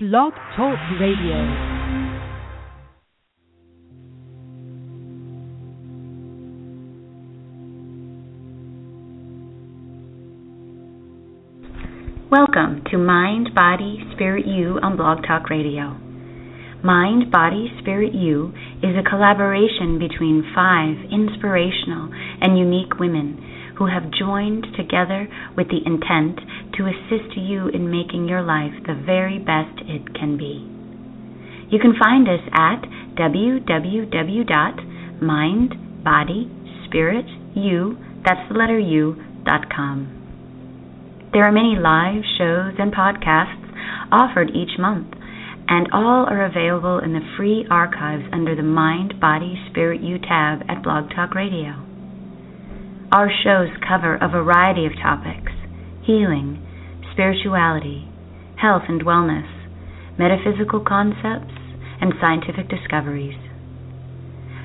Blog Talk Radio. Welcome to Mind, Body, Spirit You on Blog Talk Radio. Mind, Body, Spirit You is a collaboration between five inspirational and unique women who have joined together with the intent to assist you in making your life the very best it can be. You can find us at www.mindbodyspiritu, that's the letter U, dot com. There are many live shows and podcasts offered each month, and all are available in the free archives under the Mind, Body, Spirit You tab at Blog Talk Radio. Our shows cover a variety of topics healing, spirituality, health and wellness, metaphysical concepts, and scientific discoveries.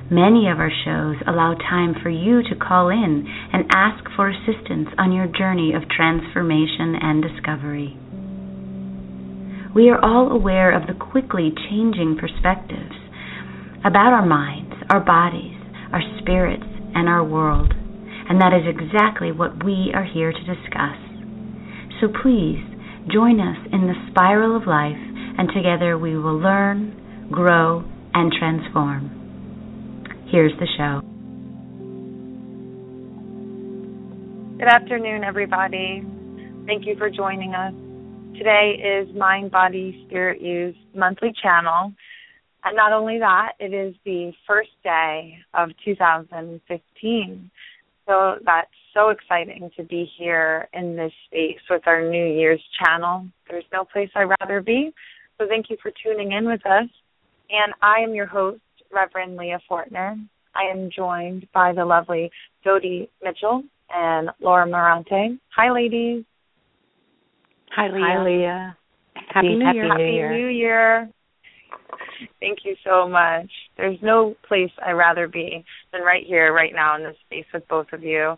Many of our shows allow time for you to call in and ask for assistance on your journey of transformation and discovery. We are all aware of the quickly changing perspectives about our minds, our bodies, our spirits, and our world, and that is exactly what we are here to discuss. So please join us in the spiral of life, and together we will learn, grow, and transform. Here's the show. Good afternoon, everybody. Thank you for joining us. Today is Mind, Body, Spirit Use monthly channel. And not only that, it is the first day of 2015. So that's so exciting to be here in this space with our New Year's channel. There's no place I'd rather be. So thank you for tuning in with us. And I am your host, Reverend Leah Fortner. I am joined by the lovely Dodi Mitchell and Laura Mirante. Hi, ladies. Hi, Leah. Hi, Leah. Happy, New Happy Year. Happy New Year. Thank you so much. There's no place I'd rather be than right here, right now in this space with both of you.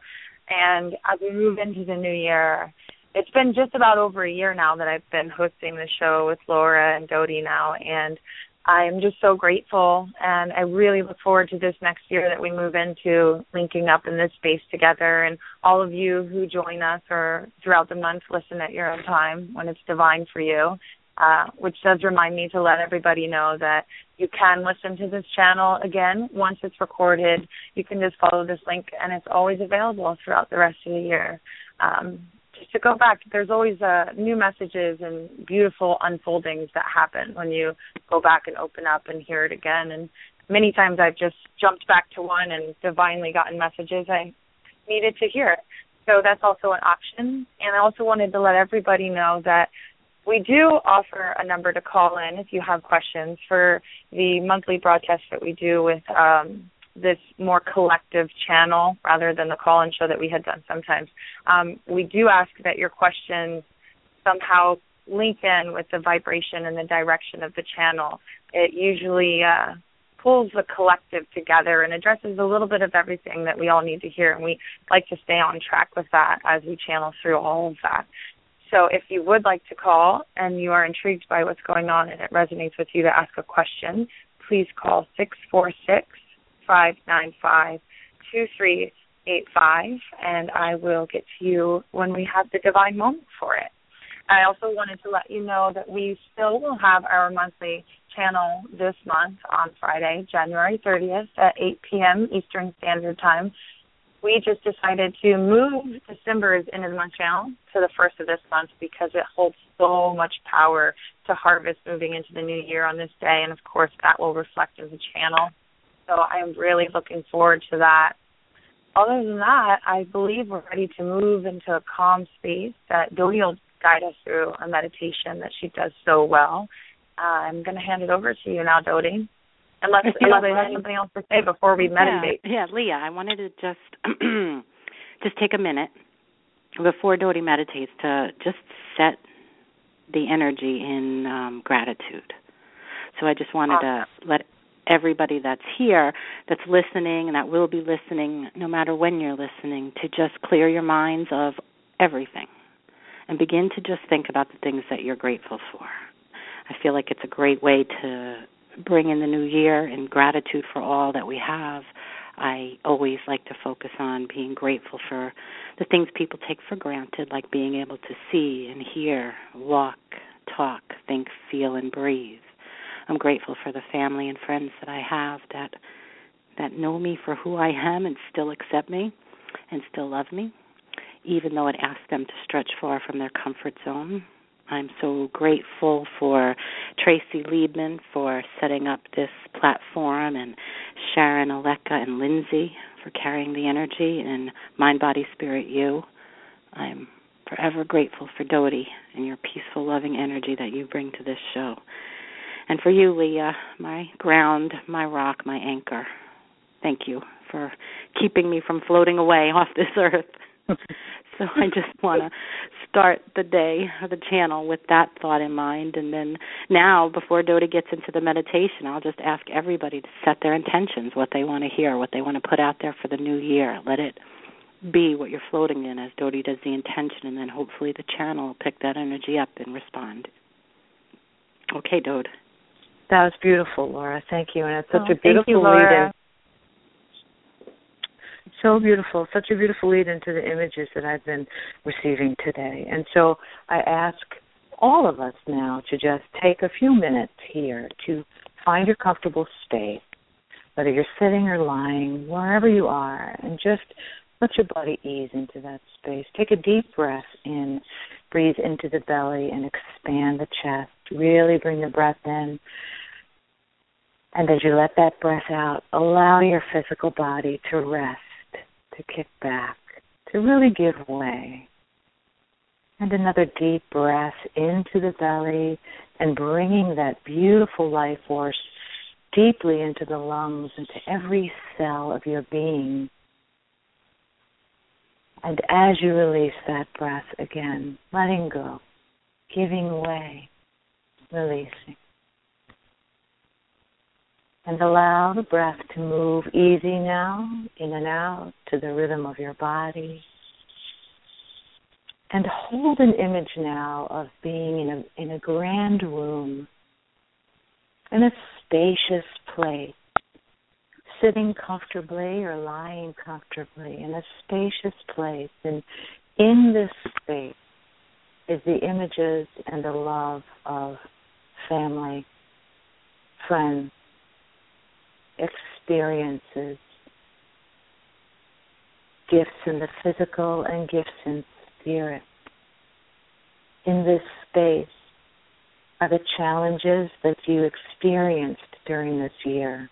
And as we move into the new year, it's been just about over a year now that I've been hosting the show with Laura and Dodi now, and I'm just so grateful. And I really look forward to this next year that we move into linking up in this space together. And all of you who join us or throughout the month listen at your own time when it's divine for you. Uh, which does remind me to let everybody know that you can listen to this channel again once it's recorded. You can just follow this link, and it's always available throughout the rest of the year. Um, just to go back, there's always uh, new messages and beautiful unfoldings that happen when you go back and open up and hear it again. And many times I've just jumped back to one and divinely gotten messages I needed to hear. So that's also an option. And I also wanted to let everybody know that we do offer a number to call in if you have questions for the monthly broadcast that we do with um, this more collective channel rather than the call in show that we had done sometimes. Um, we do ask that your questions somehow link in with the vibration and the direction of the channel. It usually uh, pulls the collective together and addresses a little bit of everything that we all need to hear, and we like to stay on track with that as we channel through all of that. So if you would like to call and you are intrigued by what's going on and it resonates with you to ask a question, please call six four six five nine five two three eight five, and I will get to you when we have the divine moment for it. I also wanted to let you know that we still will have our monthly channel this month on Friday, January 30th at 8 p.m. Eastern Standard Time we just decided to move December's Into the Month to the first of this month because it holds so much power to harvest moving into the new year on this day, and of course that will reflect in the channel. So I am really looking forward to that. Other than that, I believe we're ready to move into a calm space that Dodi will guide us through a meditation that she does so well. Uh, I'm going to hand it over to you now, Dodi. Unless, unless I have something else to say before we meditate. Yeah, yeah, Leah, I wanted to just just take a minute before Dodi meditates to just set the energy in um, gratitude. So I just wanted Awesome. to let everybody that's here, that's listening, and that will be listening, no matter when you're listening, to just clear your minds of everything and begin to just think about the things that you're grateful for. I feel like it's a great way to bring in the new year and gratitude for all that we have. I always like to focus on being grateful for the things people take for granted, like being able to see and hear, walk, talk, think, feel, and breathe. I'm grateful for the family and friends that I have that that know me for who I am and still accept me and still love me, even though it asks them to stretch far from their comfort zone. I'm so grateful for Tracy Liebman for setting up this platform and Sharon, Aleka, and Lindsay for carrying the energy and Mind, Body, Spirit, You. I'm forever grateful for Dodi and your peaceful, loving energy that you bring to this show. And for you, Leah, my ground, my rock, my anchor. Thank you for keeping me from floating away off this earth. so I just want to start the day the channel with that thought in mind. And then now, before Dodi gets into the meditation, I'll just ask everybody to set their intentions, what they want to hear, what they want to put out there for the new year. Let it be what you're floating in as Dodi does the intention, and then hopefully the channel will pick that energy up and respond. Okay, Dode. That was beautiful, Laura. Thank you. And it's such oh, a beautiful you, lead in. So beautiful, such a beautiful lead into the images that I've been receiving today. And so I ask all of us now to just take a few minutes here to find your comfortable space, whether you're sitting or lying, wherever you are, and just let your body ease into that space. Take a deep breath in, breathe into the belly, and expand the chest. Really bring the breath in. And as you let that breath out, allow your physical body to rest, to kick back, to really give way. And another deep breath into the belly and bringing that beautiful life force deeply into the lungs, into every cell of your being and as you release that breath again, letting go, giving way, releasing. And allow the breath to move easy now, in and out, to the rhythm of your body. And hold an image now of being in a, in a grand room, in a spacious place sitting comfortably or lying comfortably in a spacious place. And in this space is the images and the love of family, friends, experiences, gifts in the physical and gifts in spirit. In this space are the challenges that you experienced during this year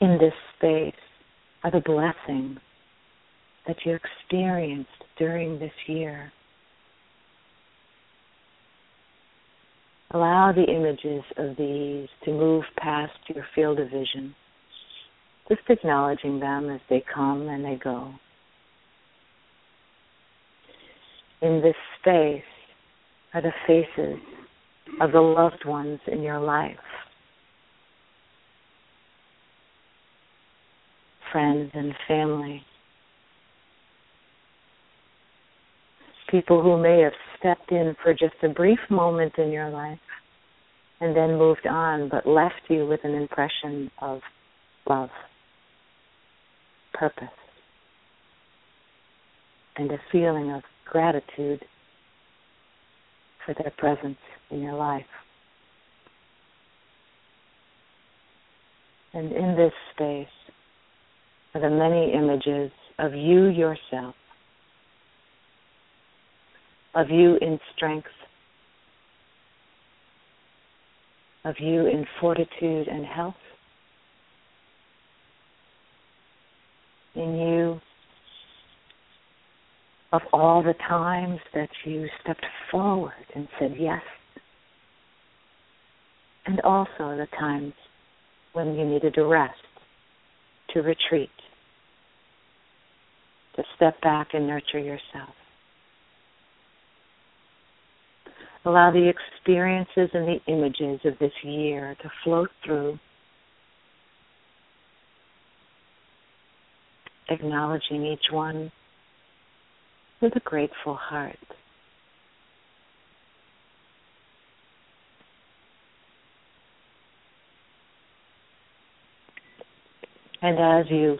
in this space are the blessings that you experienced during this year. Allow the images of these to move past your field of vision, just acknowledging them as they come and they go. In this space are the faces of the loved ones in your life. friends and family. People who may have stepped in for just a brief moment in your life and then moved on, but left you with an impression of love, purpose, and a feeling of gratitude for their presence in your life. And in this space, are the many images of you yourself, of you in strength, of you in fortitude and health, in you of all the times that you stepped forward and said yes, and also the times when you needed to rest to retreat, to step back and nurture yourself. Allow the experiences and the images of this year to flow through, acknowledging each one with a grateful heart. And as you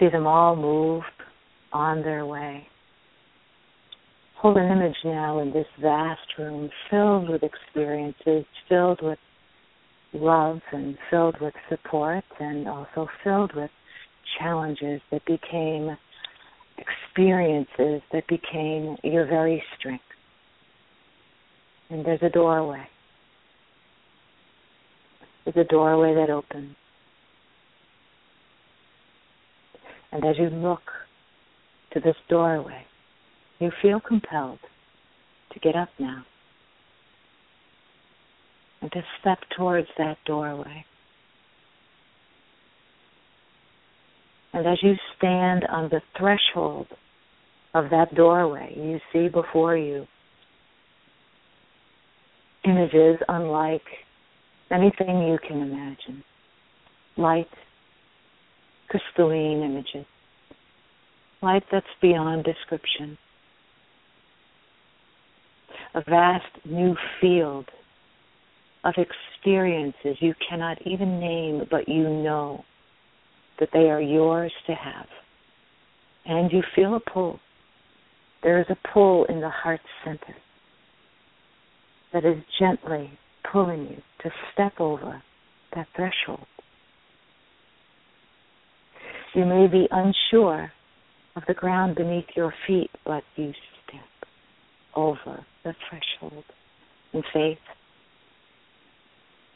see them all move on their way, hold an image now in this vast room filled with experiences, filled with love and filled with support and also filled with challenges that became experiences that became your very strength. And there's a doorway. There's a doorway that opens. And as you look to this doorway, you feel compelled to get up now and to step towards that doorway. And as you stand on the threshold of that doorway, you see before you images unlike anything you can imagine. Light, crystalline images. Light that's beyond description. A vast new field of experiences you cannot even name, but you know that they are yours to have. And you feel a pull. There is a pull in the heart center that is gently pulling you to step over that threshold. You may be unsure of the ground beneath your feet, but you over the threshold in faith.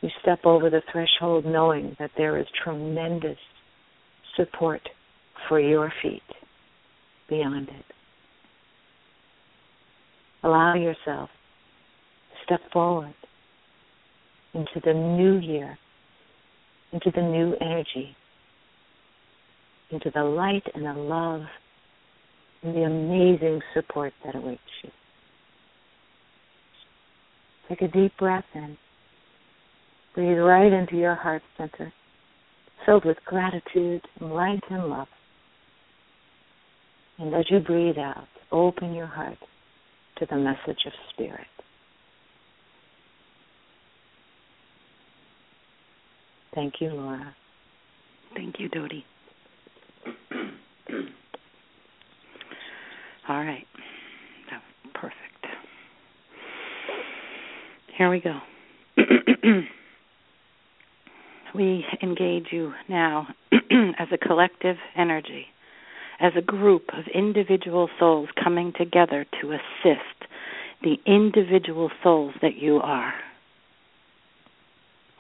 You step over the threshold knowing that there is tremendous support for your feet beyond it. Allow yourself to step forward into the new year, into the new energy, into the light and the love and the amazing support that awaits you. Take a deep breath in. Breathe right into your heart center filled with gratitude and light and love. And as you breathe out, open your heart to the message of Spirit. Thank you, Laura. Thank you, Dodi. All right. That was perfect. Here we go. we engage you now as a collective energy, as a group of individual souls coming together to assist the individual souls that you are.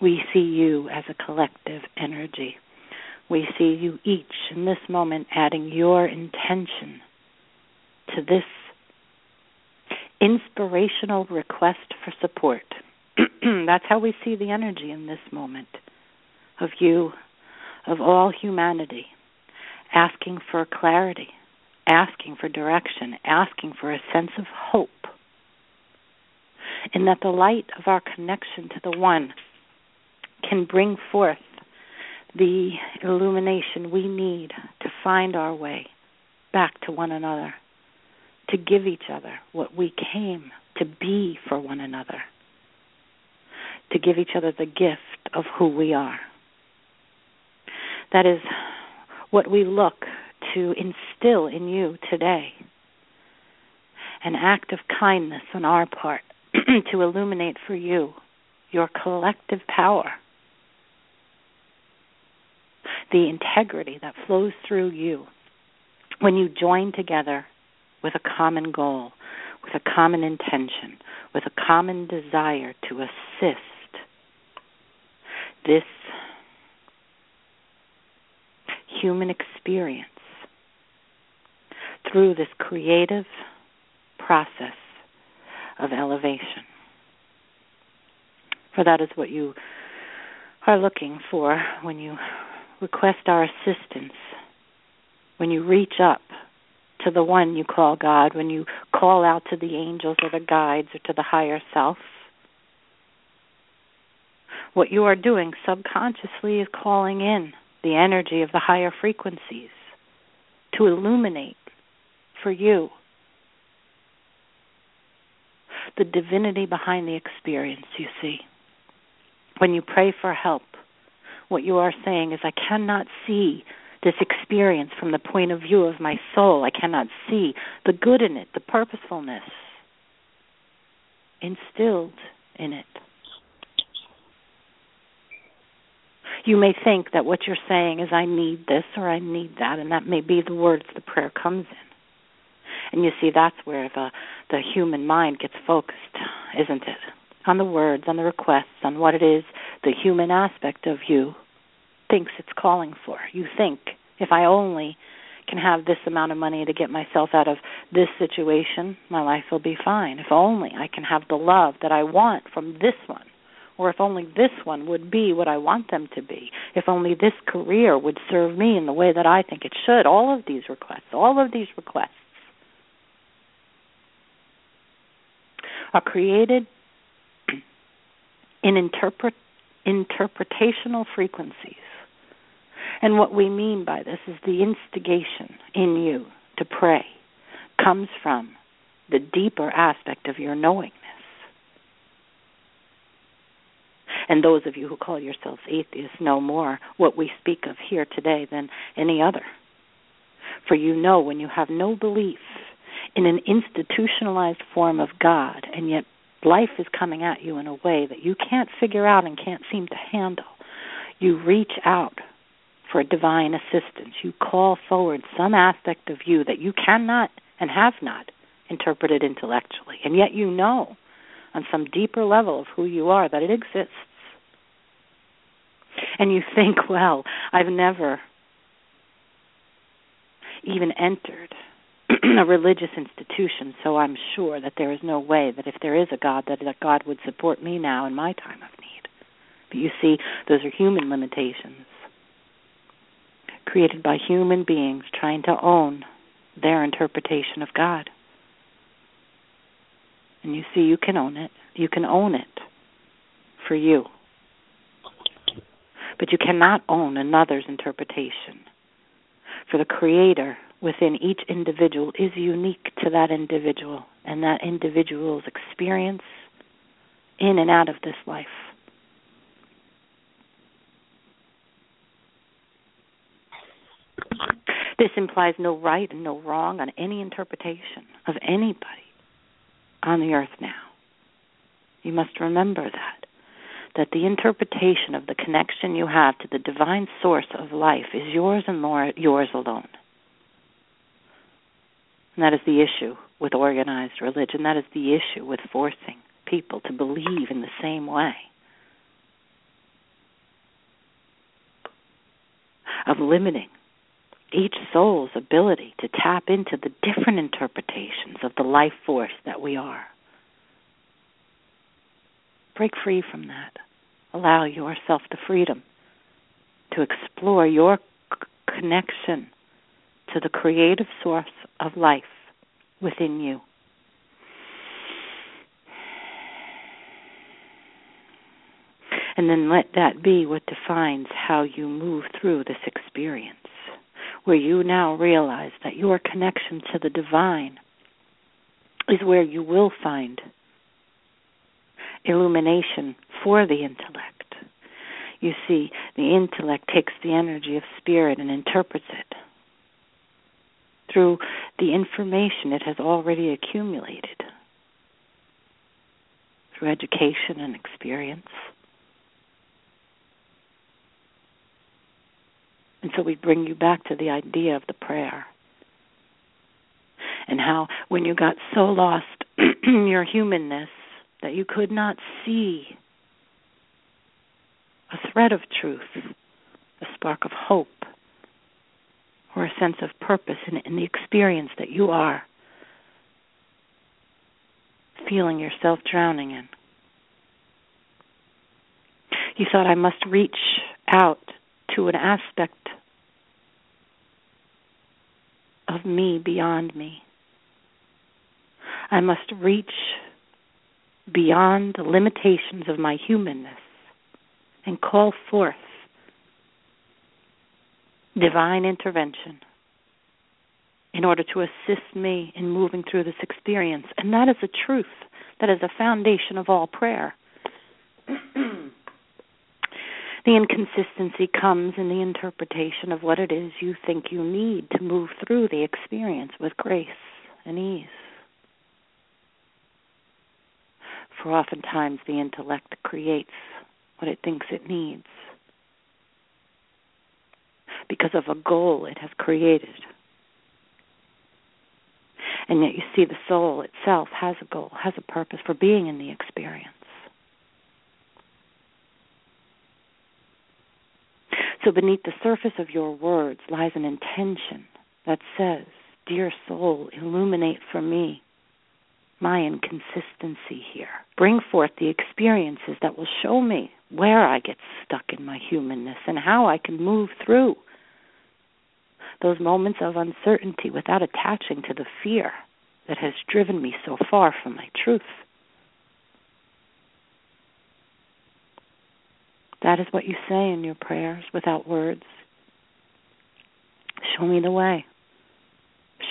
We see you as a collective energy. We see you each in this moment adding your intention to this inspirational request for support. That's how we see the energy in this moment of you, of all humanity, asking for clarity, asking for direction, asking for a sense of hope. And that the light of our connection to the One can bring forth the illumination we need to find our way back to one another, to give each other what we came to be for one another, to give each other the gift of who we are. That is what we look to instill in you today. An act of kindness on our part to illuminate for you your collective power, the integrity that flows through you when you join together with a common goal, with a common intention, with a common desire to assist this human experience through this creative process of elevation. For that is what you are looking for when you request our assistance, when you reach up to the one you call God, when you call out to the angels or the guides or to the higher self. What you are doing subconsciously is calling in the energy of the higher frequencies to illuminate for you the divinity behind the experience you see. When you pray for help, what you are saying is, I cannot see this experience from the point of view of my soul. I cannot see the good in it, the purposefulness instilled in it. You may think that what you're saying is, I need this or I need that, and that may be the words the prayer comes in. And you see, that's where the, the human mind gets focused, isn't it? On the words, on the requests, on what it is the human aspect of you thinks it's calling for. You think, if I only can have this amount of money to get myself out of this situation, my life will be fine. If only I can have the love that I want from this one, or if only this one would be what I want them to be, if only this career would serve me in the way that I think it should. All of these requests, all of these requests are created in interpret interpretational frequencies and what we mean by this is the instigation in you to pray comes from the deeper aspect of your knowingness. And those of you who call yourselves atheists know more what we speak of here today than any other. For you know when you have no belief in an institutionalized form of God, and yet life is coming at you in a way that you can't figure out and can't seem to handle, you reach out for divine assistance. You call forward some aspect of you that you cannot and have not interpreted intellectually, and yet you know on some deeper level of who you are that it exists. And you think, well, I've never even entered a religious institution, so I'm sure that there is no way that if there is a God, that, that God would support me now in my time of need. But you see, those are human limitations created by human beings trying to own their interpretation of God. And you see, you can own it. You can own it for you. But you cannot own another's interpretation. For the Creator within each individual is unique to that individual and that individual's experience in and out of this life. This implies no right and no wrong on any interpretation of anybody on the earth now. You must remember that. That the interpretation of the connection you have to the divine source of life is yours and yours alone. And that is the issue with organized religion. That is the issue with forcing people to believe in the same way. Of limiting each soul's ability to tap into the different interpretations of the life force that we are. Break free from that. Allow yourself the freedom to explore your c- connection to the creative source of life within you. And then let that be what defines how you move through this experience where you now realize that your connection to the divine is where you will find illumination for the intellect. You see, the intellect takes the energy of spirit and interprets it through the information it has already accumulated through education and experience. And so we bring you back to the idea of the prayer. And how, when you got so lost in your humanness that you could not see a thread of truth, a spark of hope, or a sense of purpose in, in the experience that you are feeling yourself drowning in. You thought, I must reach out to an aspect of me beyond me. I must reach beyond the limitations of my humanness and call forth divine intervention in order to assist me in moving through this experience. And that is a truth, that is a foundation of all prayer. the inconsistency comes in the interpretation of what it is you think you need to move through the experience with grace and ease. For oftentimes the intellect creates what it thinks it needs because of a goal it has created. And yet you see the soul itself has a goal, has a purpose for being in the experience. So beneath the surface of your words lies an intention that says, Dear soul, illuminate for me my inconsistency here. Bring forth the experiences that will show me where I get stuck in my humanness and how I can move through those moments of uncertainty without attaching to the fear that has driven me so far from my truth. That is what you say in your prayers without words. Show me the way.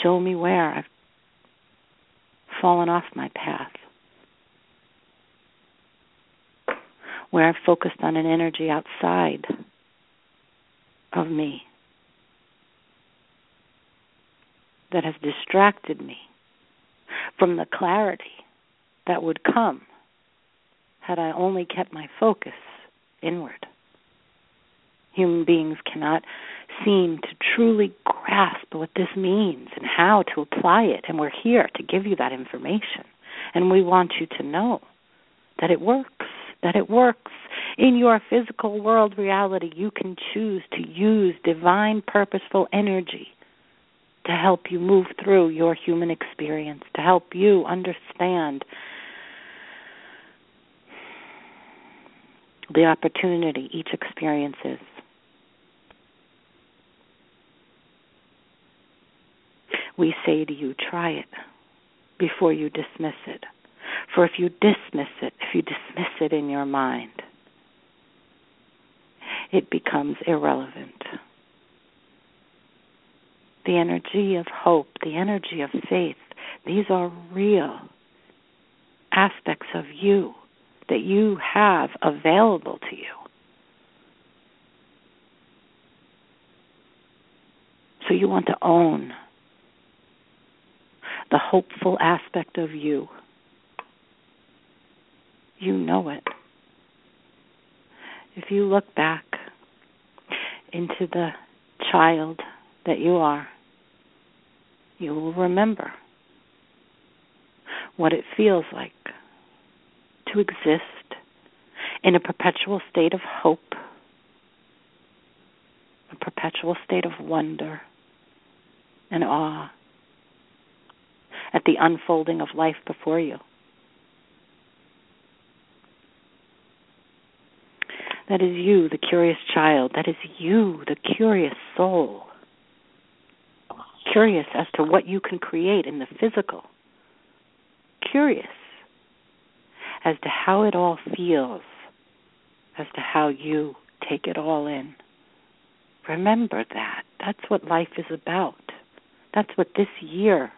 Show me where I've fallen off my path. Where I've focused on an energy outside of me that has distracted me from the clarity that would come had I only kept my focus inward. Human beings cannot seem to truly grasp what this means and how to apply it, and we're here to give you that information. And we want you to know that it works, that it works. In your physical world reality, you can choose to use divine, purposeful energy to help you move through your human experience, to help you understand the opportunity each experience is. We say to you, try it before you dismiss it. For if you dismiss it, if you dismiss it in your mind, it becomes irrelevant the energy of hope, the energy of faith. These are real aspects of you that you have available to you. So you want to own the hopeful aspect of you. You know it. If you look back into the child that you are, you will remember what it feels like to exist in a perpetual state of hope, a perpetual state of wonder and awe at the unfolding of life before you. That is you, the curious child. That is you, the curious soul curious as to what you can create in the physical. Curious as to how it all feels, as to how you take it all in. Remember that. That's what life is about. That's what this year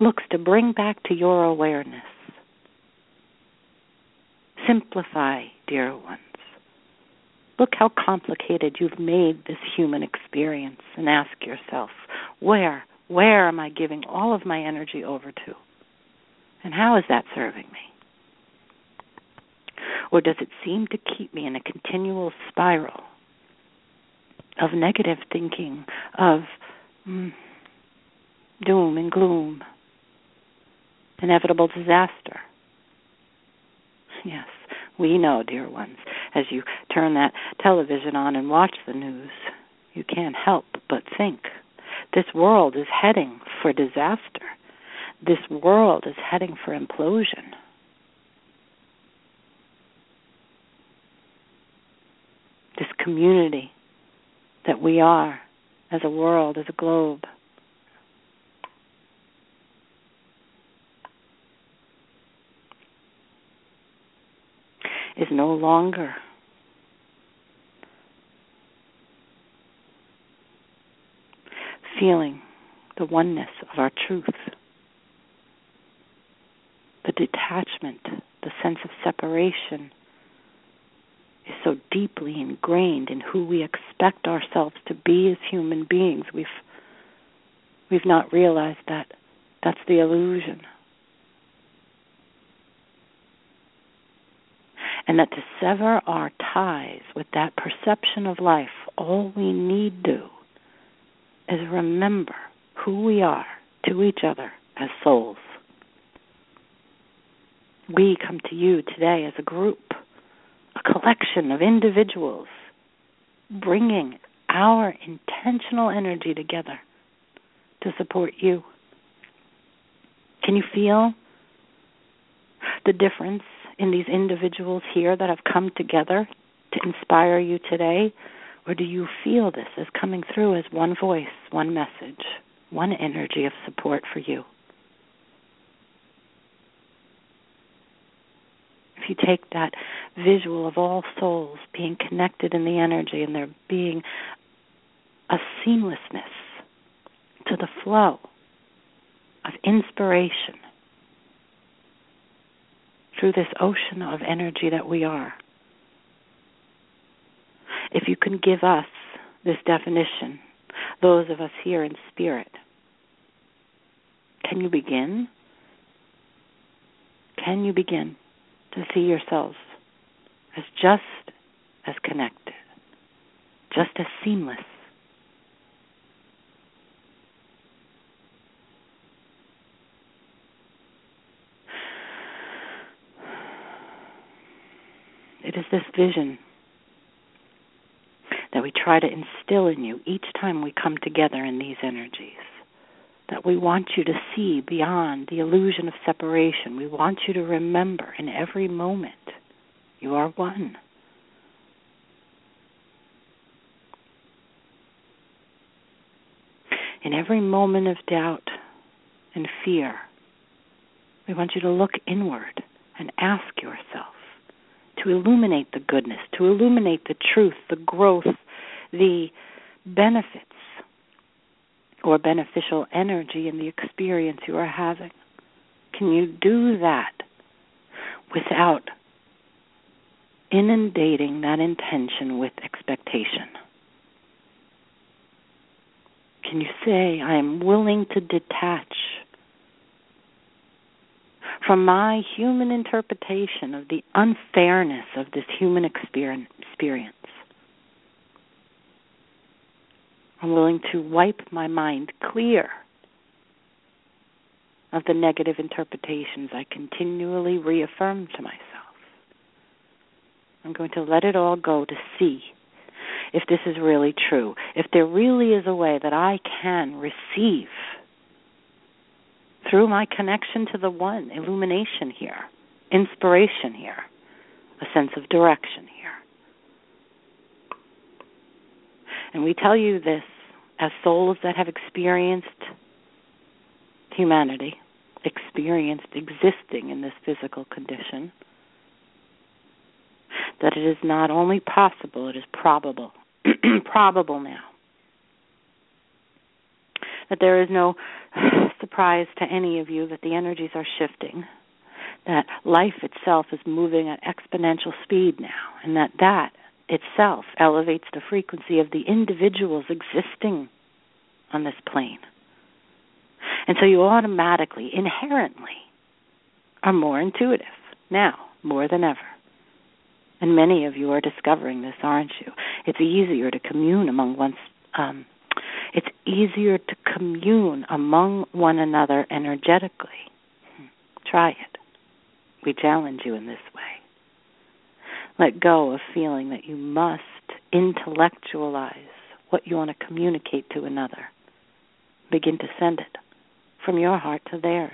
looks to bring back to your awareness. Simplify, dear ones. Look how complicated you've made this human experience and ask yourself, where, where am I giving all of my energy over to? And how is that serving me? Or does it seem to keep me in a continual spiral of negative thinking, of mm, doom and gloom, inevitable disaster? Yes, we know, dear ones, as you turn that television on and watch the news, you can't help but think this world is heading for disaster. This world is heading for implosion. This community that we are as a world, as a globe. Is no longer feeling the oneness of our truth, the detachment, the sense of separation is so deeply ingrained in who we expect ourselves to be as human beings, we've we've not realized that that's the illusion. And that to sever our ties with that perception of life, all we need do is remember who we are to each other as souls. We come to you today as a group, a collection of individuals, bringing our intentional energy together to support you. Can you feel the difference in these individuals here that have come together to inspire you today? Or do you feel this as coming through as one voice, one message, one energy of support for you? You take that visual of all souls being connected in the energy and there being a seamlessness to the flow of inspiration through this ocean of energy that we are. If you can give us this definition, those of us here in spirit, can you begin? Can you begin to see yourselves as just as connected, just as seamless It is this vision that we try to instill in you each time we come together in these energies. That we want you to see beyond the illusion of separation. We want you to remember in every moment you are one. In every moment of doubt and fear, we want you to look inward and ask yourself to illuminate the goodness, to illuminate the truth, the growth, the benefits or beneficial energy in the experience you are having. Can you do that without inundating that intention with expectation? Can you say, I am willing to detach from my human interpretation of the unfairness of this human experience. I'm willing to wipe my mind clear of the negative interpretations I continually reaffirm to myself. I'm going to let it all go to see if this is really true, if there really is a way that I can receive through my connection to the one, illumination here, inspiration here, a sense of direction here. And we tell you this as souls that have experienced humanity, experienced existing in this physical condition, that it is not only possible, it is probable. probable now. That there is no surprise to any of you that the energies are shifting, that life itself is moving at exponential speed now, and that that itself elevates the frequency of the individuals existing on this plane. And so you automatically, inherently, are more intuitive now, more than ever. And many of you are discovering this, aren't you? It's easier to commune among one's um, it's easier to commune among one another energetically. Try it. We challenge you in this way. Let go of feeling that you must intellectualize what you want to communicate to another. Begin to send it from your heart to theirs.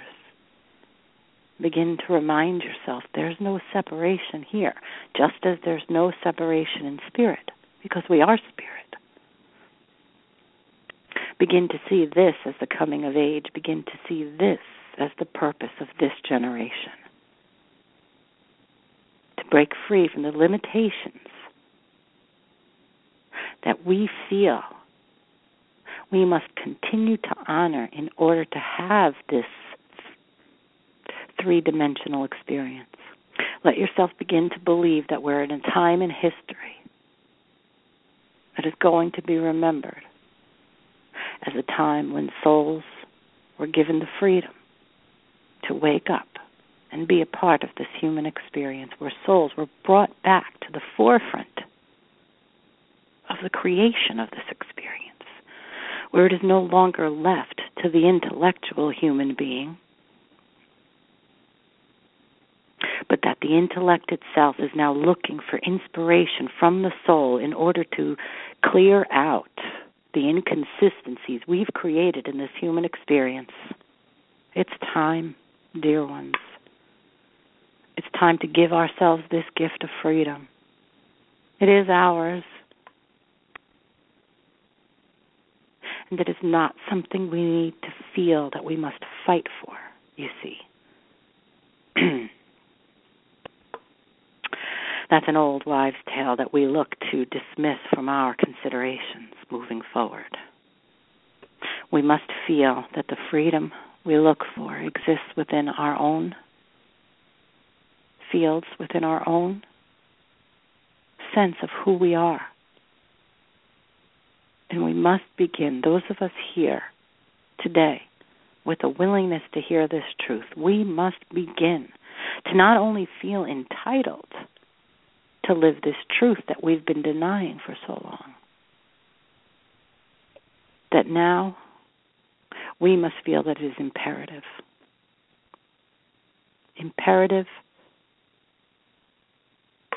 Begin to remind yourself there's no separation here, just as there's no separation in spirit, because we are spirit begin to see this as the coming of age, begin to see this as the purpose of this generation. Break free from the limitations that we feel we must continue to honor in order to have this three dimensional experience. Let yourself begin to believe that we're in a time in history that is going to be remembered as a time when souls were given the freedom to wake up and be a part of this human experience, where souls were brought back to the forefront of the creation of this experience, where it is no longer left to the intellectual human being, but that the intellect itself is now looking for inspiration from the soul in order to clear out the inconsistencies we've created in this human experience. It's time, dear ones. It's time to give ourselves this gift of freedom. It is ours. And it is not something we need to feel that we must fight for, you see. That's an old wives' tale that we look to dismiss from our considerations moving forward. We must feel that the freedom we look for exists within our own fields, within our own sense of who we are. And we must begin, those of us here today, with a willingness to hear this truth. We must begin to not only feel entitled to live this truth that we've been denying for so long, that now we must feel that it is imperative. Imperative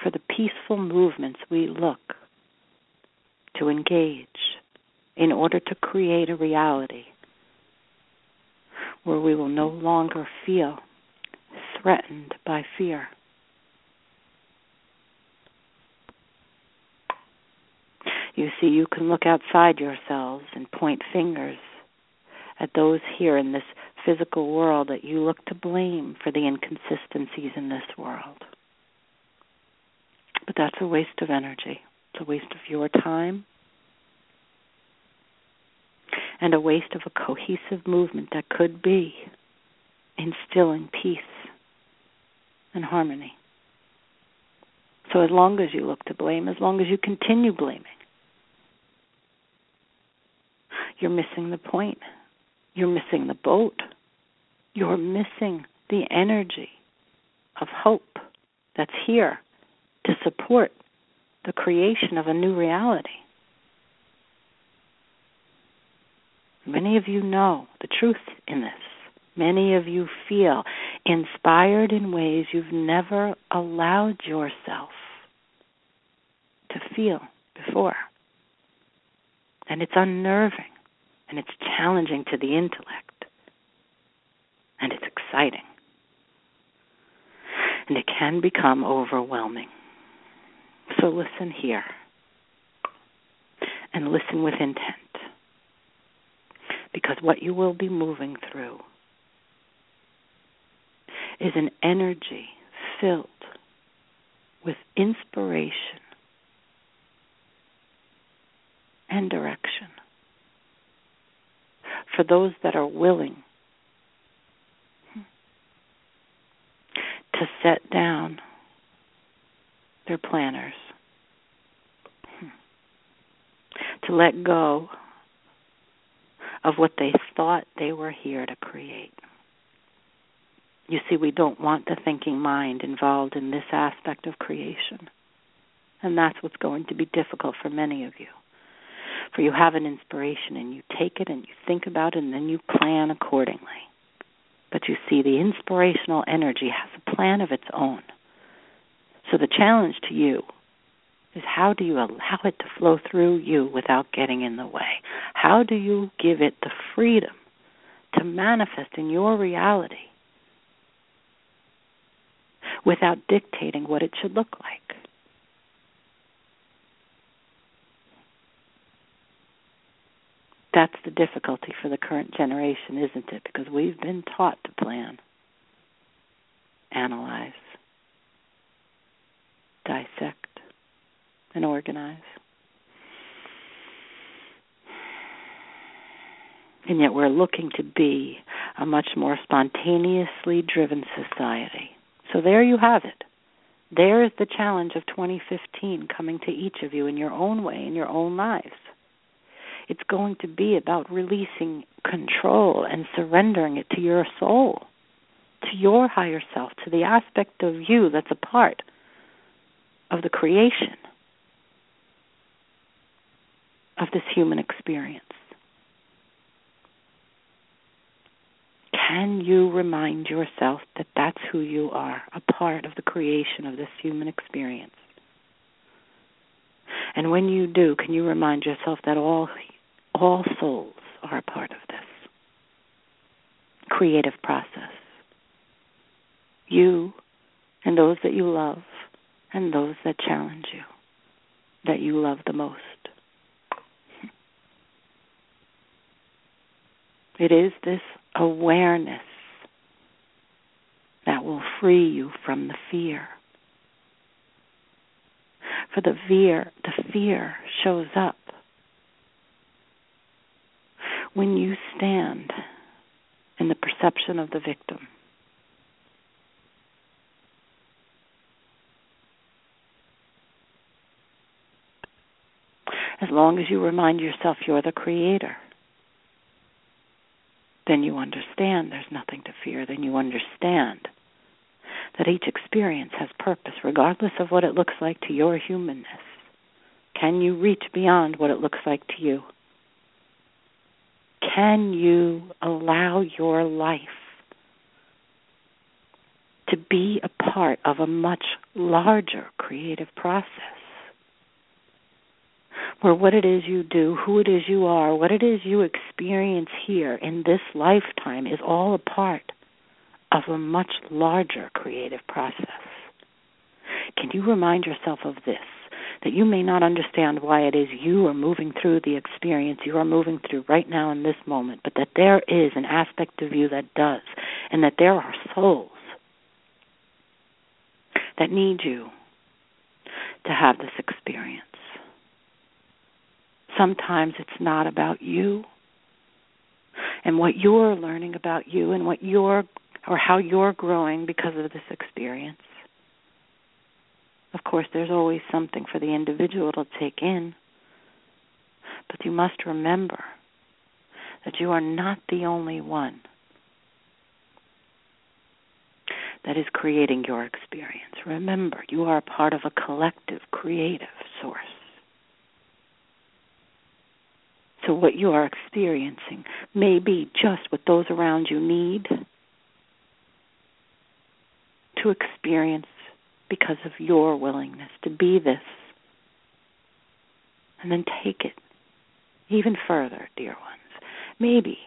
for the peaceful movements we look to engage in order to create a reality where we will no longer feel threatened by fear. You see, you can look outside yourselves and point fingers at those here in this physical world that you look to blame for the inconsistencies in this world. But that's a waste of energy. It's a waste of your time and a waste of a cohesive movement that could be instilling peace and harmony. So, as long as you look to blame, as long as you continue blaming, you're missing the point. You're missing the boat. You're missing the energy of hope that's here to support the creation of a new reality. Many of you know the truth in this. Many of you feel inspired in ways you've never allowed yourself to feel before. And it's unnerving and it's challenging to the intellect. And it's exciting. And it can become overwhelming. So listen here and listen with intent. Because what you will be moving through is an energy filled with inspiration and direction for those that are willing to set down their planners, hmm. to let go of what they thought they were here to create. You see, we don't want the thinking mind involved in this aspect of creation. And that's what's going to be difficult for many of you. For you have an inspiration and you take it and you think about it and then you plan accordingly. But you see, the inspirational energy has a plan of its own. So the challenge to you is how do you allow it to flow through you without getting in the way? How do you give it the freedom to manifest in your reality without dictating what it should look like? That's the difficulty for the current generation, isn't it? Because we've been taught to plan, analyze, dissect, and organize. And yet we're looking to be a much more spontaneously driven society. So there you have it. There's the challenge of 2015 coming to each of you in your own way, in your own lives. It's going to be about releasing control and surrendering it to your soul, to your higher self, to the aspect of you that's a part of the creation of this human experience. Can you remind yourself that that's who you are, a part of the creation of this human experience? And when you do, can you remind yourself that all all souls are a part of this creative process? You and those that you love and those that challenge you, that you love the most. It is this awareness that will free you from the fear. For the fear, the fear shows up when you stand in the perception of the victim. As long as you remind yourself you're the creator, then you understand there's nothing to fear. Then you understand that each experience has purpose, regardless of what it looks like to your humanness. Can you reach beyond what it looks like to you? Can you allow your life to be a part of a much larger creative process? Where what it is you do, who it is you are, what it is you experience here in this lifetime is all a part of a much larger creative process. Can you remind yourself of this? That you may not understand why it is you are moving through the experience you are moving through right now in this moment, but that there is an aspect of you that does, and that there are souls that need you to have this experience. Sometimes it's not about you and what you're learning about you and what you're or how you're growing because of this experience. Of course, there's always something for the individual to take in, but you must remember that you are not the only one that is creating your experience. Remember, you are a part of a collective creative source. So, what you are experiencing may be just what those around you need to experience because of your willingness to be this. And then take it even further, dear ones. Maybe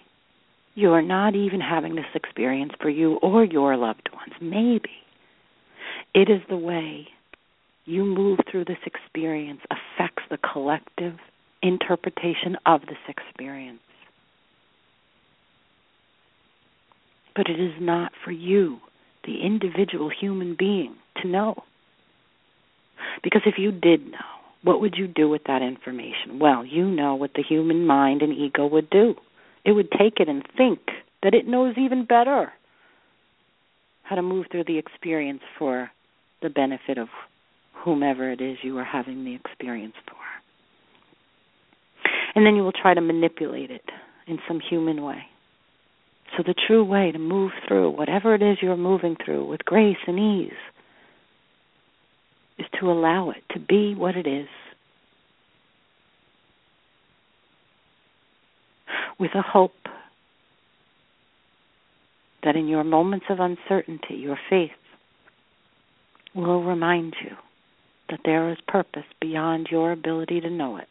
you are not even having this experience for you or your loved ones. Maybe it is the way you move through this experience affects the collective interpretation of this experience. But it is not for you, the individual human being, to know. Because if you did know, what would you do with that information? Well, you know what the human mind and ego would do. It would take it and think that it knows even better how to move through the experience for the benefit of whomever it is you are having the experience for and then you will try to manipulate it in some human way. So, the true way to move through whatever it is you're moving through with grace and ease is to allow it to be what it is. With a hope that in your moments of uncertainty, your faith will remind you that there is purpose beyond your ability to know it.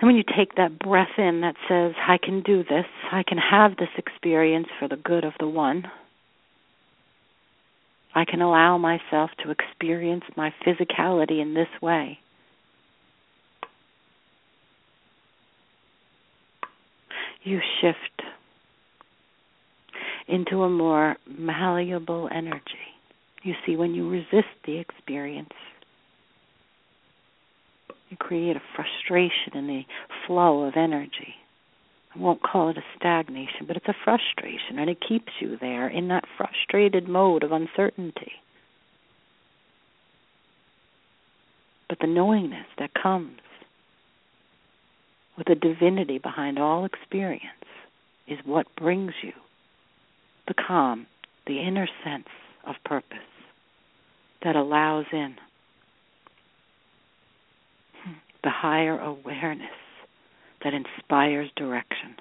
And when you take that breath in that says, I can do this, I can have this experience for the good of the one, I can allow myself to experience my physicality in this way. You shift into a more malleable energy. You see, when you resist the experience, you create a frustration in the flow of energy, I won't call it a stagnation, but it's a frustration, and it keeps you there in that frustrated mode of uncertainty. But the knowingness that comes with the divinity behind all experience is what brings you the calm, the inner sense of purpose that allows in the higher awareness that inspires direction.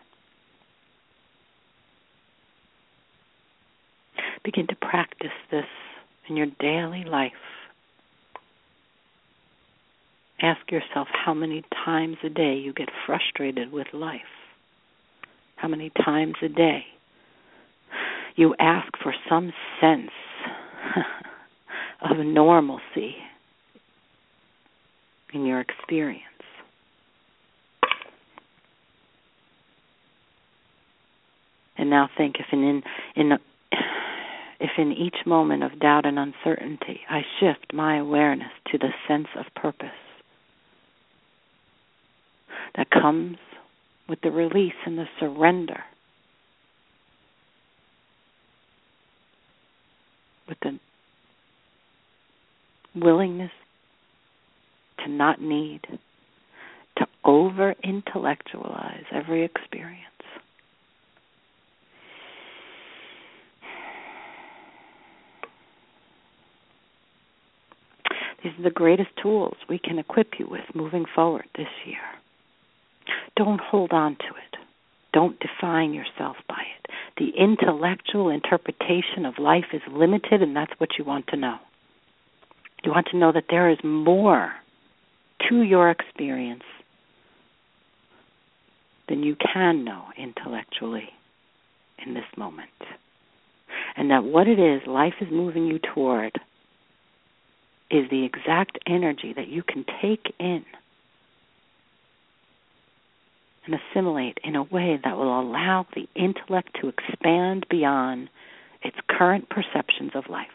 Begin to practice this in your daily life. Ask yourself how many times a day you get frustrated with life. How many times a day you ask for some sense of normalcy in your experience. And now think if in in if in each moment of doubt and uncertainty I shift my awareness to the sense of purpose that comes with the release and the surrender with the willingness to not need to over intellectualize every experience. These are the greatest tools we can equip you with moving forward this year. Don't hold on to it. Don't define yourself by it. The intellectual interpretation of life is limited, and that's what you want to know. You want to know that there is more to your experience then you can know intellectually in this moment. And that what it is life is moving you toward is the exact energy that you can take in and assimilate in a way that will allow the intellect to expand beyond its current perceptions of life.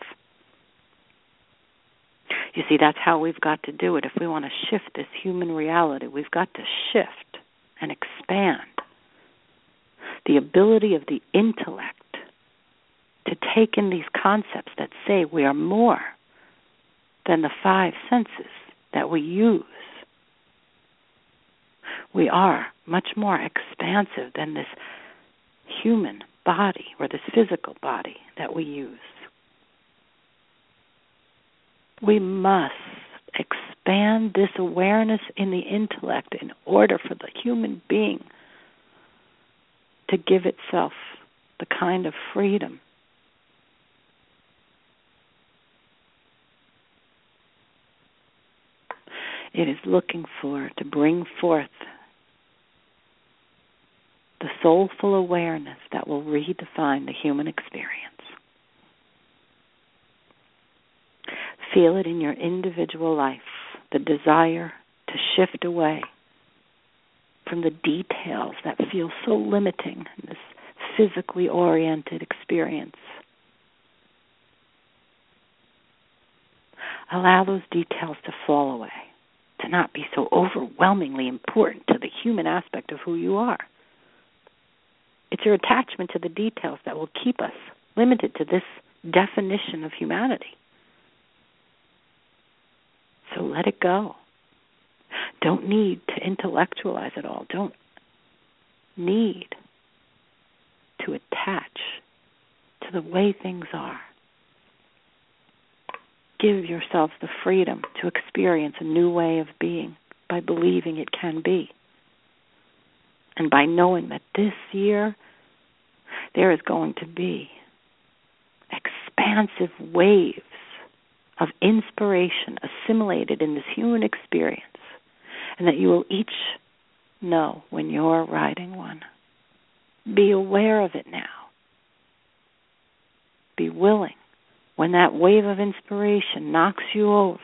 You see, that's how we've got to do it. If we want to shift this human reality, we've got to shift and expand the ability of the intellect to take in these concepts that say we are more than the five senses that we use. We are much more expansive than this human body or this physical body that we use. We must expand this awareness in the intellect in order for the human being to give itself the kind of freedom it is looking for to bring forth the soulful awareness that will redefine the human experience. Feel it in your individual life, the desire to shift away from the details that feel so limiting in this physically oriented experience. Allow those details to fall away, to not be so overwhelmingly important to the human aspect of who you are. It's your attachment to the details that will keep us limited to this definition of humanity. So let it go. Don't need to intellectualize it all. Don't need to attach to the way things are. Give yourself the freedom to experience a new way of being by believing it can be. And by knowing that this year there is going to be expansive waves of inspiration assimilated in this human experience, and that you will each know when you're riding one. Be aware of it now. Be willing when that wave of inspiration knocks you over.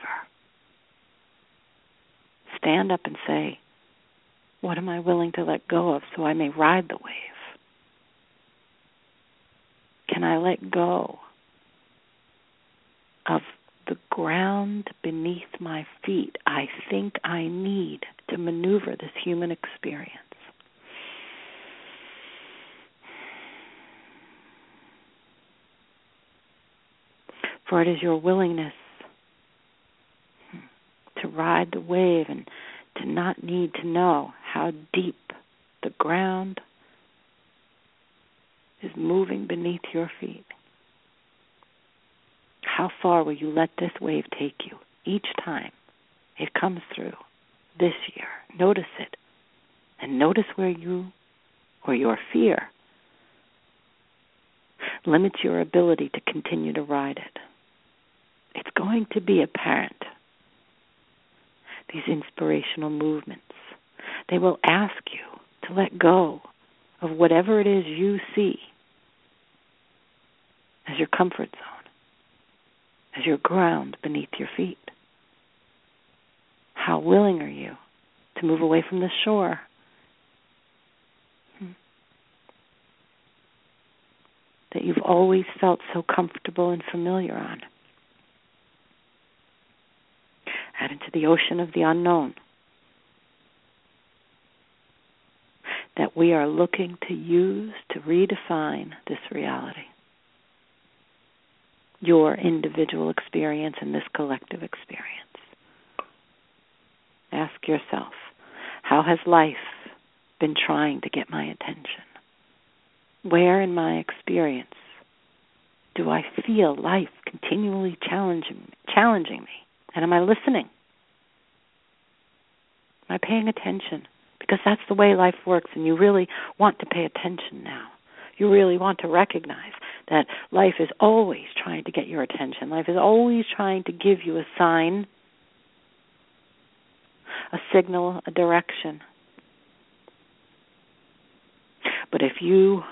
Stand up and say, What am I willing to let go of so I may ride the wave? Can I let go of the ground beneath my feet I think I need to maneuver this human experience. For it is your willingness to ride the wave and to not need to know how deep the ground is moving beneath your feet. How far will you let this wave take you each time it comes through this year? Notice it. And notice where you or your fear limits your ability to continue to ride it. It's going to be apparent. These inspirational movements, they will ask you to let go of whatever it is you see as your comfort zone, as your ground beneath your feet. How willing are you to move away from the shore? Hmm. That you've always felt so comfortable and familiar on. Out into the ocean of the unknown. That we are looking to use to redefine this reality your individual experience and this collective experience. Ask yourself, how has life been trying to get my attention? Where in my experience do I feel life continually challenging challenging me? And am I listening? Am I paying attention? Because that's the way life works and you really want to pay attention now. You really want to recognize that life is always trying to get your attention. Life is always trying to give you a sign, a signal, a direction. But if you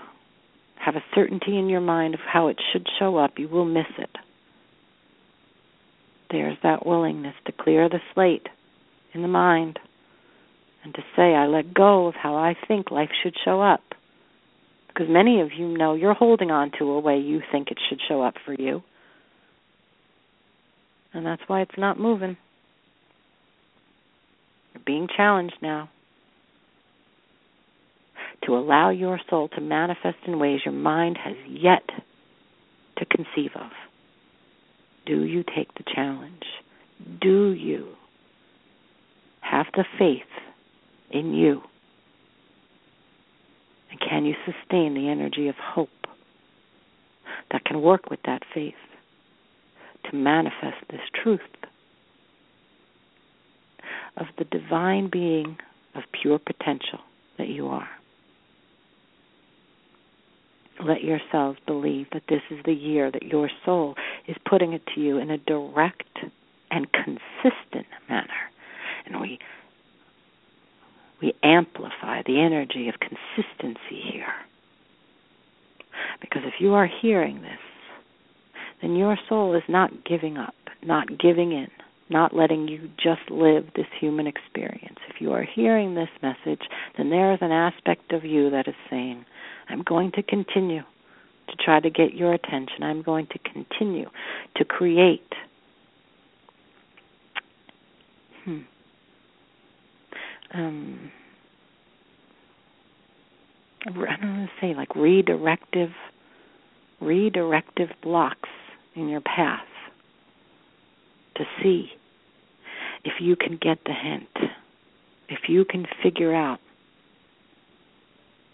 have a certainty in your mind of how it should show up, you will miss it. There's that willingness to clear the slate in the mind and to say, I let go of how I think life should show up because many of you know you're holding on to a way you think it should show up for you. And that's why it's not moving. You're being challenged now to allow your soul to manifest in ways your mind has yet to conceive of. Do you take the challenge? Do you have the faith in you and can you sustain the energy of hope that can work with that faith to manifest this truth of the divine being of pure potential that you are? Let yourselves believe that this is the year that your soul is putting it to you in a direct and consistent manner. And we we amplify the energy of consistency here. Because if you are hearing this, then your soul is not giving up, not giving in, not letting you just live this human experience. If you are hearing this message, then there is an aspect of you that is saying, I'm going to continue to try to get your attention. I'm going to continue to create. Hmm um I don't know to say like redirective redirective blocks in your path to see if you can get the hint, if you can figure out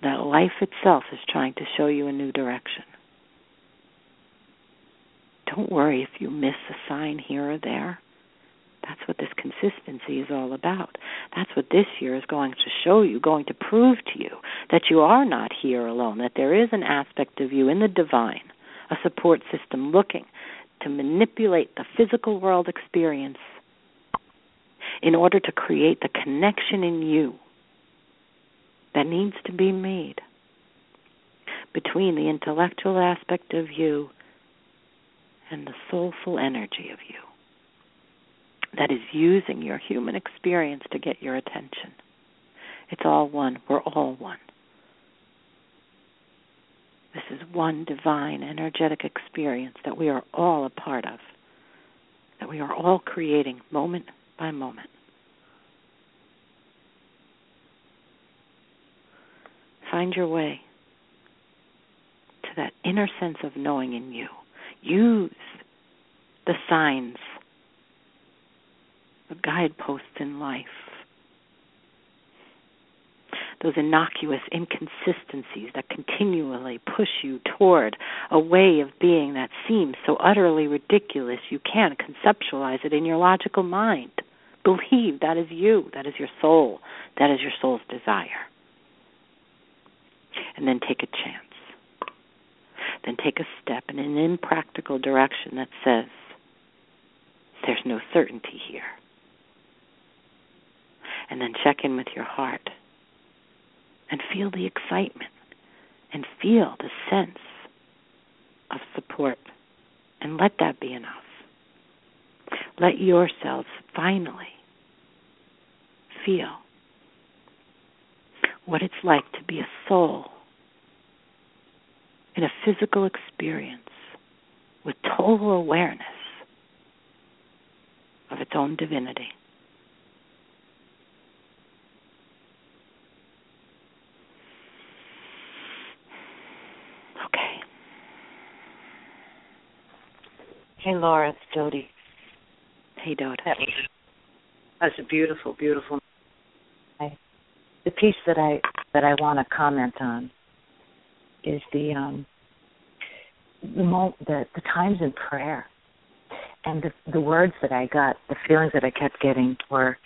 that life itself is trying to show you a new direction. Don't worry if you miss a sign here or there. That's what this consistency is all about. That's what this year is going to show you, going to prove to you that you are not here alone, that there is an aspect of you in the divine, a support system looking to manipulate the physical world experience in order to create the connection in you that needs to be made between the intellectual aspect of you and the soulful energy of you that is using your human experience to get your attention. It's all one. We're all one. This is one divine energetic experience that we are all a part of, that we are all creating moment by moment. Find your way to that inner sense of knowing in you. Use the signs, the guideposts in life, those innocuous inconsistencies that continually push you toward a way of being that seems so utterly ridiculous you can't conceptualize it in your logical mind. Believe that is you, that is your soul, that is your soul's desire. And then take a chance. Then take a step in an impractical direction that says, there's no certainty here. And then check in with your heart and feel the excitement and feel the sense of support. And let that be enough. Let yourselves finally feel what it's like to be a soul in a physical experience with total awareness of its own divinity. Okay. Hey, Laura, it's Dodi. Hey, Dodi. That was, that a beautiful, beautiful. I, the piece that I that I want to comment on is the um the mo- the the times in prayer and the the words that I got, the feelings that I kept getting were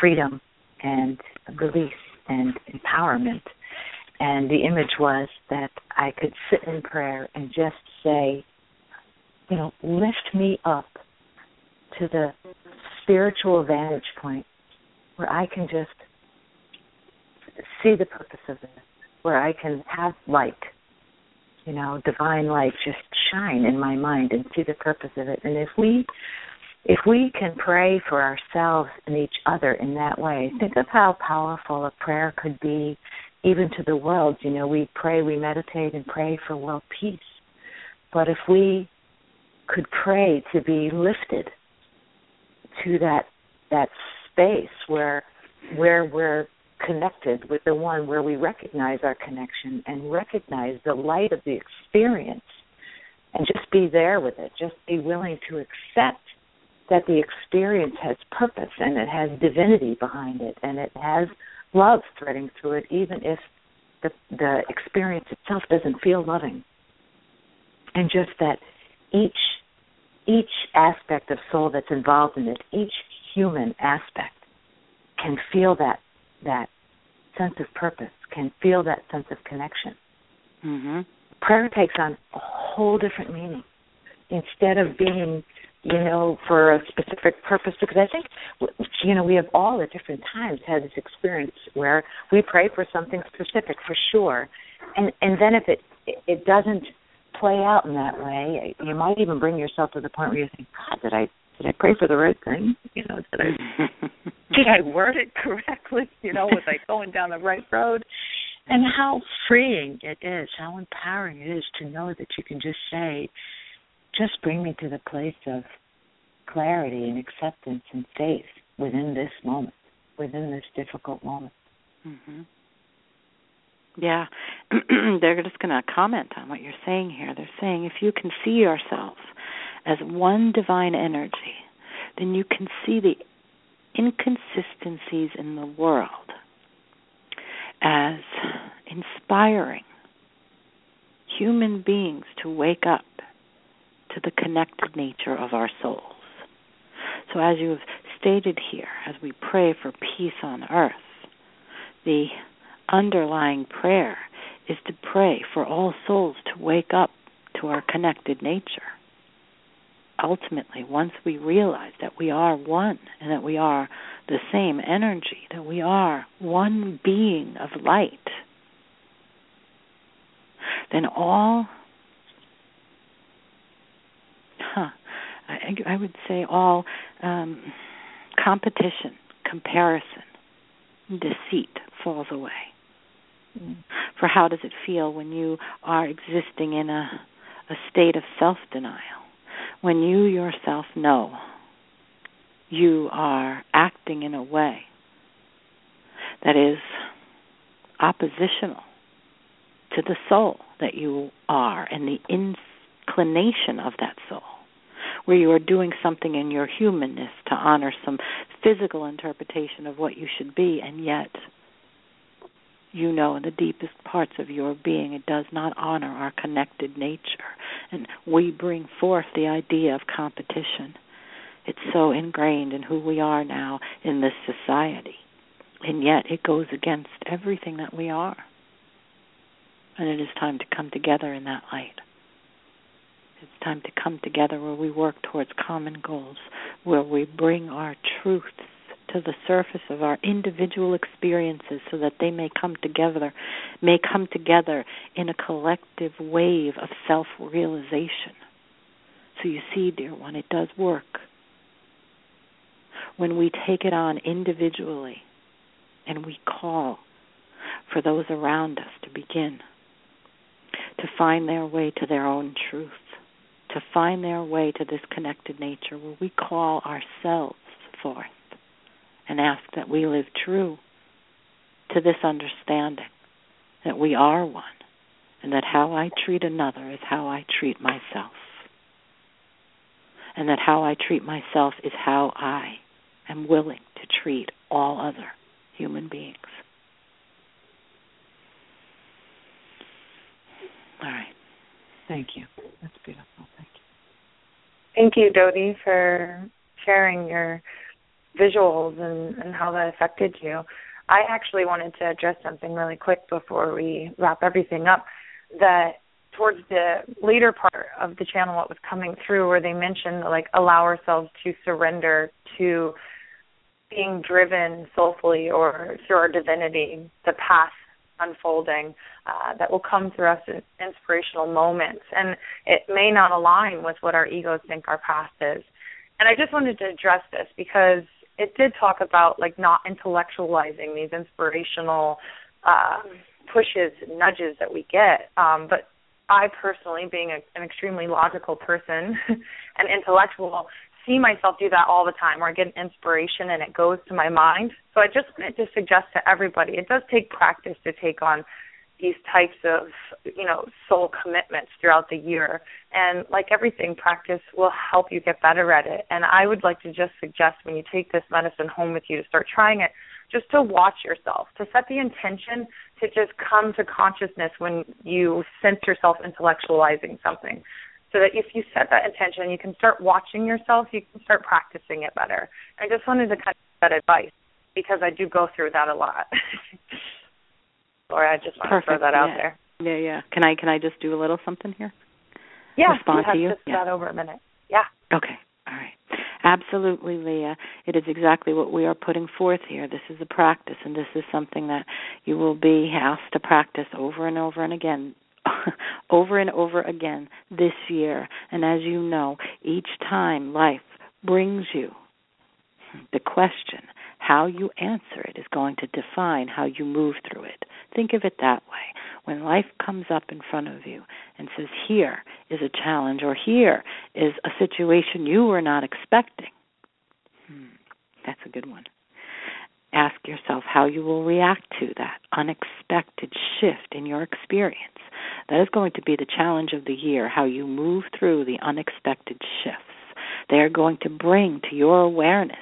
freedom and release and empowerment. And the image was that I could sit in prayer and just say, you know, lift me up to the spiritual vantage point where I can just see the purpose of this, where I can have light, you know, divine light just shine in my mind and see the purpose of it. And if we if we can pray for ourselves and each other in that way, think of how powerful a prayer could be even to the world. You know, we pray, we meditate and pray for world peace. But if we could pray to be lifted to that that space where where we're connected with the one where we recognize our connection and recognize the light of the experience and just be there with it. Just be willing to accept that the experience has purpose and it has divinity behind it and it has love threading through it even if the the experience itself doesn't feel loving. And just that each each aspect of soul that's involved in it each human aspect can feel that that sense of purpose, can feel that sense of connection. Mm-hmm. Prayer takes on a whole different meaning. Instead of being, you know, for a specific purpose, because I think, you know, we have all at different times had this experience where we pray for something specific, for sure, and and then if it it doesn't play out in that way, you might even bring yourself to the point where you think, God, did I did I pray for the right thing? You know, did I did I word it correctly? You know, was I going down the right road? And how freeing it is, how empowering it is to know that you can just say, just bring me to the place of clarity and acceptance and faith within this moment, within this difficult moment. Mm-hmm. Yeah, they're just going to comment on what you're saying here. They're saying if you can see yourself as one divine energy, then you can see the inconsistencies in the world as inspiring human beings to wake up to the connected nature of our souls. So, as you have stated here, as we pray for peace on earth, the underlying prayer is to pray for all souls to wake up to our connected nature ultimately, once we realize that we are one and that we are the same energy, that we are one being of light, then all, huh, I, I would say all um, competition, comparison, deceit falls away. For how does it feel when you are existing in a, a state of self denial? when you yourself know you are acting in a way that is oppositional to the soul that you are and the inclination of that soul, where you are doing something in your humanness to honor some physical interpretation of what you should be, and yet you know in the deepest parts of your being it does not honor our connected nature. And we bring forth the idea of competition. It's so ingrained in who we are now in this society. And yet it goes against everything that we are. And it is time to come together in that light. It's time to come together where we work towards common goals, where we bring our truths to the surface of our individual experiences so that they may come together, may come together in a collective wave of self realization. So you see, dear one, it does work. When we take it on individually and we call for those around us to begin to find their way to their own truth to find their way to this connected nature where we call ourselves forth and ask that we live true to this understanding that we are one and that how I treat another is how I treat myself. And that how I treat myself is how I am willing to treat all other human beings. All right. Thank you. That's beautiful. Thank you. Thank you, Dodi, for sharing your visuals and, and how that affected you. I actually wanted to address something really quick before we wrap everything up. That towards the later part of the channel, what was coming through, where they mentioned like allow ourselves to surrender to being driven soulfully or through our divinity, the path unfolding uh, that will come through us in inspirational moments. And it may not align with what our egos think our path is. And I just wanted to address this because it did talk about like not intellectualizing these inspirational uh, pushes, nudges that we get. Um, but I personally, being a, an extremely logical person and intellectual, see myself do that all the time where I get an inspiration and it goes to my mind. So I just wanted to suggest to everybody it does take practice to take on these types of, you know, soul commitments throughout the year. And like everything, practice will help you get better at it. And I would like to just suggest when you take this medicine home with you to start trying it, just to watch yourself, to set the intention to just come to consciousness when you sense yourself intellectualizing something so that if you set that intention, you can start watching yourself, you can start practicing it better. I just wanted to kind of that advice because I do go through that a lot. or I just want Perfect. to throw that yeah. out there. Yeah, yeah. Can I can I just do a little something here? Yeah, Respond you to you? Just Yeah. that over a minute. Yeah. Okay. All right. Absolutely, Leah. It is exactly what we are putting forth here. This is a practice, and this is something that you will be asked to practice over and over and again over and over again this year. And as you know, each time life brings you the question, how you answer it is going to define how you move through it. Think of it that way. When life comes up in front of you and says, here is a challenge, or here is a situation you were not expecting, hmm, that's a good one. Ask yourself how you will react to that unexpected shift in your experience. That is going to be the challenge of the year, how you move through the unexpected shifts. They are going to bring to your awareness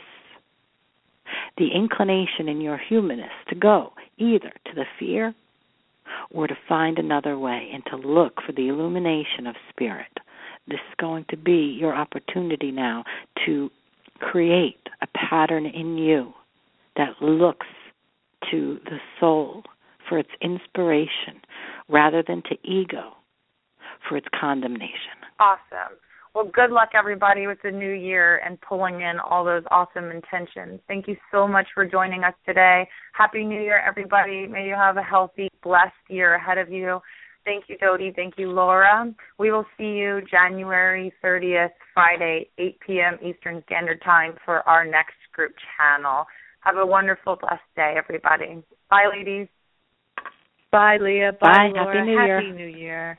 the inclination in your humanness to go either to the fear or to find another way and to look for the illumination of spirit. This is going to be your opportunity now to create a pattern in you that looks to the soul for its inspiration rather than to ego for its condemnation. Awesome. Well, good luck, everybody, with the new year and pulling in all those awesome intentions. Thank you so much for joining us today. Happy New Year, everybody. May you have a healthy, blessed year ahead of you. Thank you, Dodi. Thank you, Laura. We will see you January 30th, Friday, 8 p.m. Eastern Standard Time for our next group channel. Have a wonderful, blessed day, everybody. Bye, ladies. Bye, Leah. Bye. Laura. Happy New Year. Happy New Year.